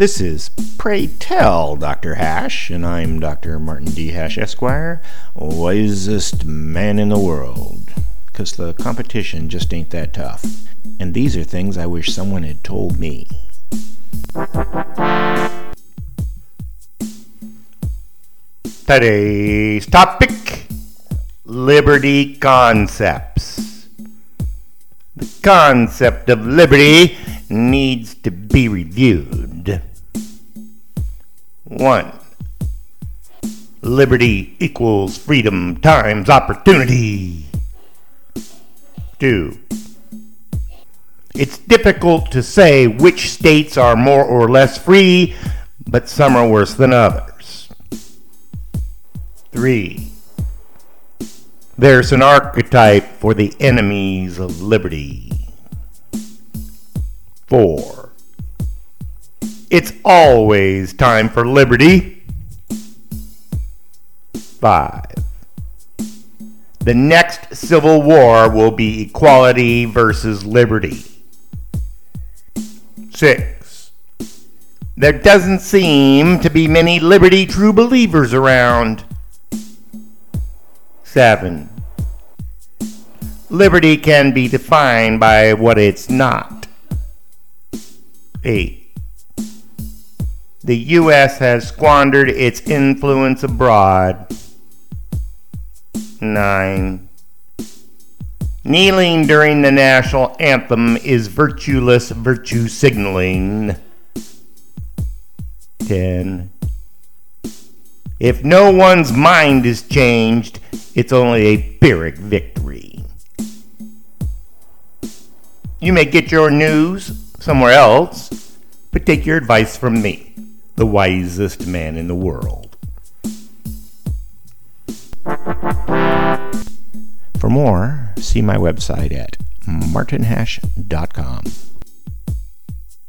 This is Pray Tell Dr. Hash, and I'm Dr. Martin D. Hash, Esquire, wisest man in the world. Because the competition just ain't that tough. And these are things I wish someone had told me. Today's topic Liberty Concepts. The concept of liberty needs to be reviewed. 1. Liberty equals freedom times opportunity. 2. It's difficult to say which states are more or less free, but some are worse than others. 3. There's an archetype for the enemies of liberty. 4. It's always time for liberty. 5. The next civil war will be equality versus liberty. 6. There doesn't seem to be many liberty true believers around. 7. Liberty can be defined by what it's not. 8. The U.S. has squandered its influence abroad. 9. Kneeling during the national anthem is virtueless virtue signaling. 10. If no one's mind is changed, it's only a Pyrrhic victory. You may get your news somewhere else, but take your advice from me, the wisest man in the world. For more, see my website at martinhash.com.